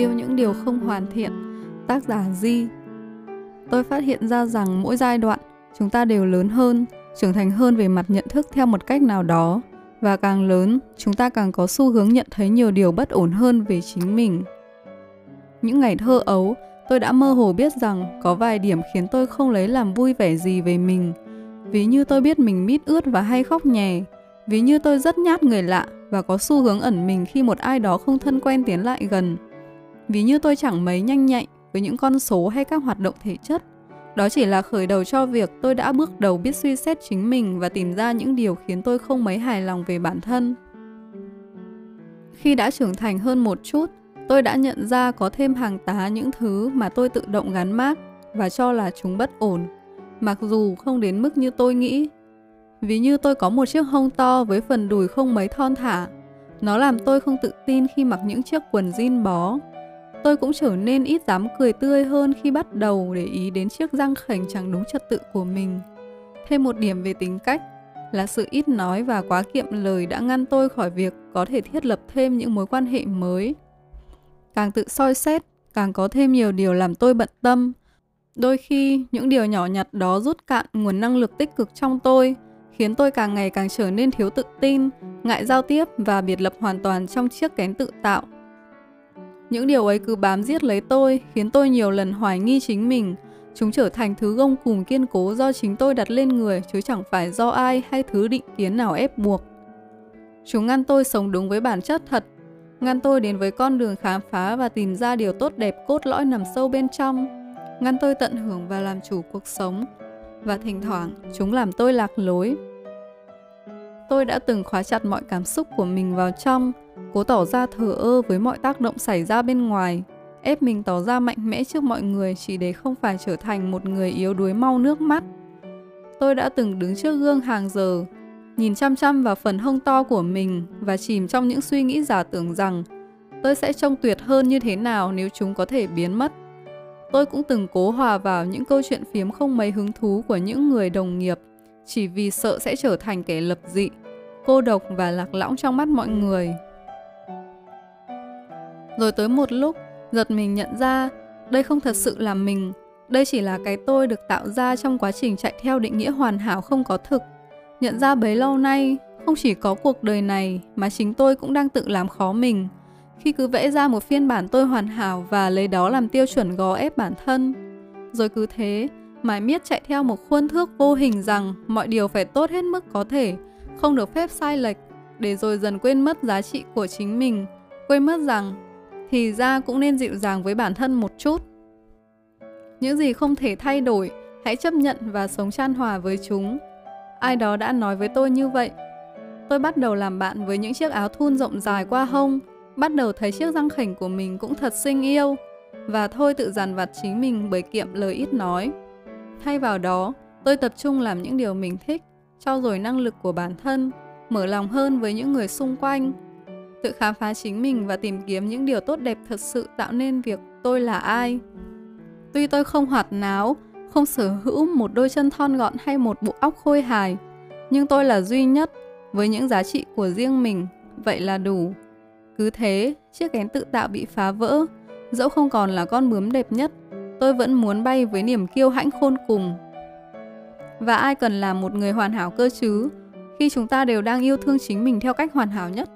Yêu những điều không hoàn thiện Tác giả Di Tôi phát hiện ra rằng mỗi giai đoạn chúng ta đều lớn hơn, trưởng thành hơn về mặt nhận thức theo một cách nào đó và càng lớn, chúng ta càng có xu hướng nhận thấy nhiều điều bất ổn hơn về chính mình. Những ngày thơ ấu, tôi đã mơ hồ biết rằng có vài điểm khiến tôi không lấy làm vui vẻ gì về mình. Ví như tôi biết mình mít ướt và hay khóc nhè, ví như tôi rất nhát người lạ và có xu hướng ẩn mình khi một ai đó không thân quen tiến lại gần. Ví như tôi chẳng mấy nhanh nhạy với những con số hay các hoạt động thể chất. Đó chỉ là khởi đầu cho việc tôi đã bước đầu biết suy xét chính mình và tìm ra những điều khiến tôi không mấy hài lòng về bản thân. Khi đã trưởng thành hơn một chút, tôi đã nhận ra có thêm hàng tá những thứ mà tôi tự động gắn mác và cho là chúng bất ổn, mặc dù không đến mức như tôi nghĩ. Ví như tôi có một chiếc hông to với phần đùi không mấy thon thả. Nó làm tôi không tự tin khi mặc những chiếc quần jean bó Tôi cũng trở nên ít dám cười tươi hơn khi bắt đầu để ý đến chiếc răng khểnh chẳng đúng trật tự của mình. Thêm một điểm về tính cách là sự ít nói và quá kiệm lời đã ngăn tôi khỏi việc có thể thiết lập thêm những mối quan hệ mới. Càng tự soi xét, càng có thêm nhiều điều làm tôi bận tâm. Đôi khi, những điều nhỏ nhặt đó rút cạn nguồn năng lực tích cực trong tôi, khiến tôi càng ngày càng trở nên thiếu tự tin, ngại giao tiếp và biệt lập hoàn toàn trong chiếc kén tự tạo những điều ấy cứ bám giết lấy tôi, khiến tôi nhiều lần hoài nghi chính mình. Chúng trở thành thứ gông cùm kiên cố do chính tôi đặt lên người, chứ chẳng phải do ai hay thứ định kiến nào ép buộc. Chúng ngăn tôi sống đúng với bản chất thật, ngăn tôi đến với con đường khám phá và tìm ra điều tốt đẹp cốt lõi nằm sâu bên trong, ngăn tôi tận hưởng và làm chủ cuộc sống. Và thỉnh thoảng, chúng làm tôi lạc lối. Tôi đã từng khóa chặt mọi cảm xúc của mình vào trong, cố tỏ ra thờ ơ với mọi tác động xảy ra bên ngoài, ép mình tỏ ra mạnh mẽ trước mọi người chỉ để không phải trở thành một người yếu đuối mau nước mắt. Tôi đã từng đứng trước gương hàng giờ, nhìn chăm chăm vào phần hông to của mình và chìm trong những suy nghĩ giả tưởng rằng tôi sẽ trông tuyệt hơn như thế nào nếu chúng có thể biến mất. Tôi cũng từng cố hòa vào những câu chuyện phiếm không mấy hứng thú của những người đồng nghiệp chỉ vì sợ sẽ trở thành kẻ lập dị, cô độc và lạc lõng trong mắt mọi người. Rồi tới một lúc, giật mình nhận ra đây không thật sự là mình, đây chỉ là cái tôi được tạo ra trong quá trình chạy theo định nghĩa hoàn hảo không có thực. Nhận ra bấy lâu nay, không chỉ có cuộc đời này mà chính tôi cũng đang tự làm khó mình. Khi cứ vẽ ra một phiên bản tôi hoàn hảo và lấy đó làm tiêu chuẩn gò ép bản thân. Rồi cứ thế, mãi miết chạy theo một khuôn thước vô hình rằng mọi điều phải tốt hết mức có thể, không được phép sai lệch, để rồi dần quên mất giá trị của chính mình, quên mất rằng thì ra cũng nên dịu dàng với bản thân một chút. Những gì không thể thay đổi, hãy chấp nhận và sống chan hòa với chúng. Ai đó đã nói với tôi như vậy. Tôi bắt đầu làm bạn với những chiếc áo thun rộng dài qua hông, bắt đầu thấy chiếc răng khỉnh của mình cũng thật xinh yêu, và thôi tự dằn vặt chính mình bởi kiệm lời ít nói. Thay vào đó, tôi tập trung làm những điều mình thích, trau dồi năng lực của bản thân, mở lòng hơn với những người xung quanh, tự khám phá chính mình và tìm kiếm những điều tốt đẹp thật sự tạo nên việc tôi là ai. Tuy tôi không hoạt náo, không sở hữu một đôi chân thon gọn hay một bộ óc khôi hài, nhưng tôi là duy nhất với những giá trị của riêng mình, vậy là đủ. Cứ thế, chiếc kén tự tạo bị phá vỡ, dẫu không còn là con bướm đẹp nhất, tôi vẫn muốn bay với niềm kiêu hãnh khôn cùng. Và ai cần làm một người hoàn hảo cơ chứ, khi chúng ta đều đang yêu thương chính mình theo cách hoàn hảo nhất?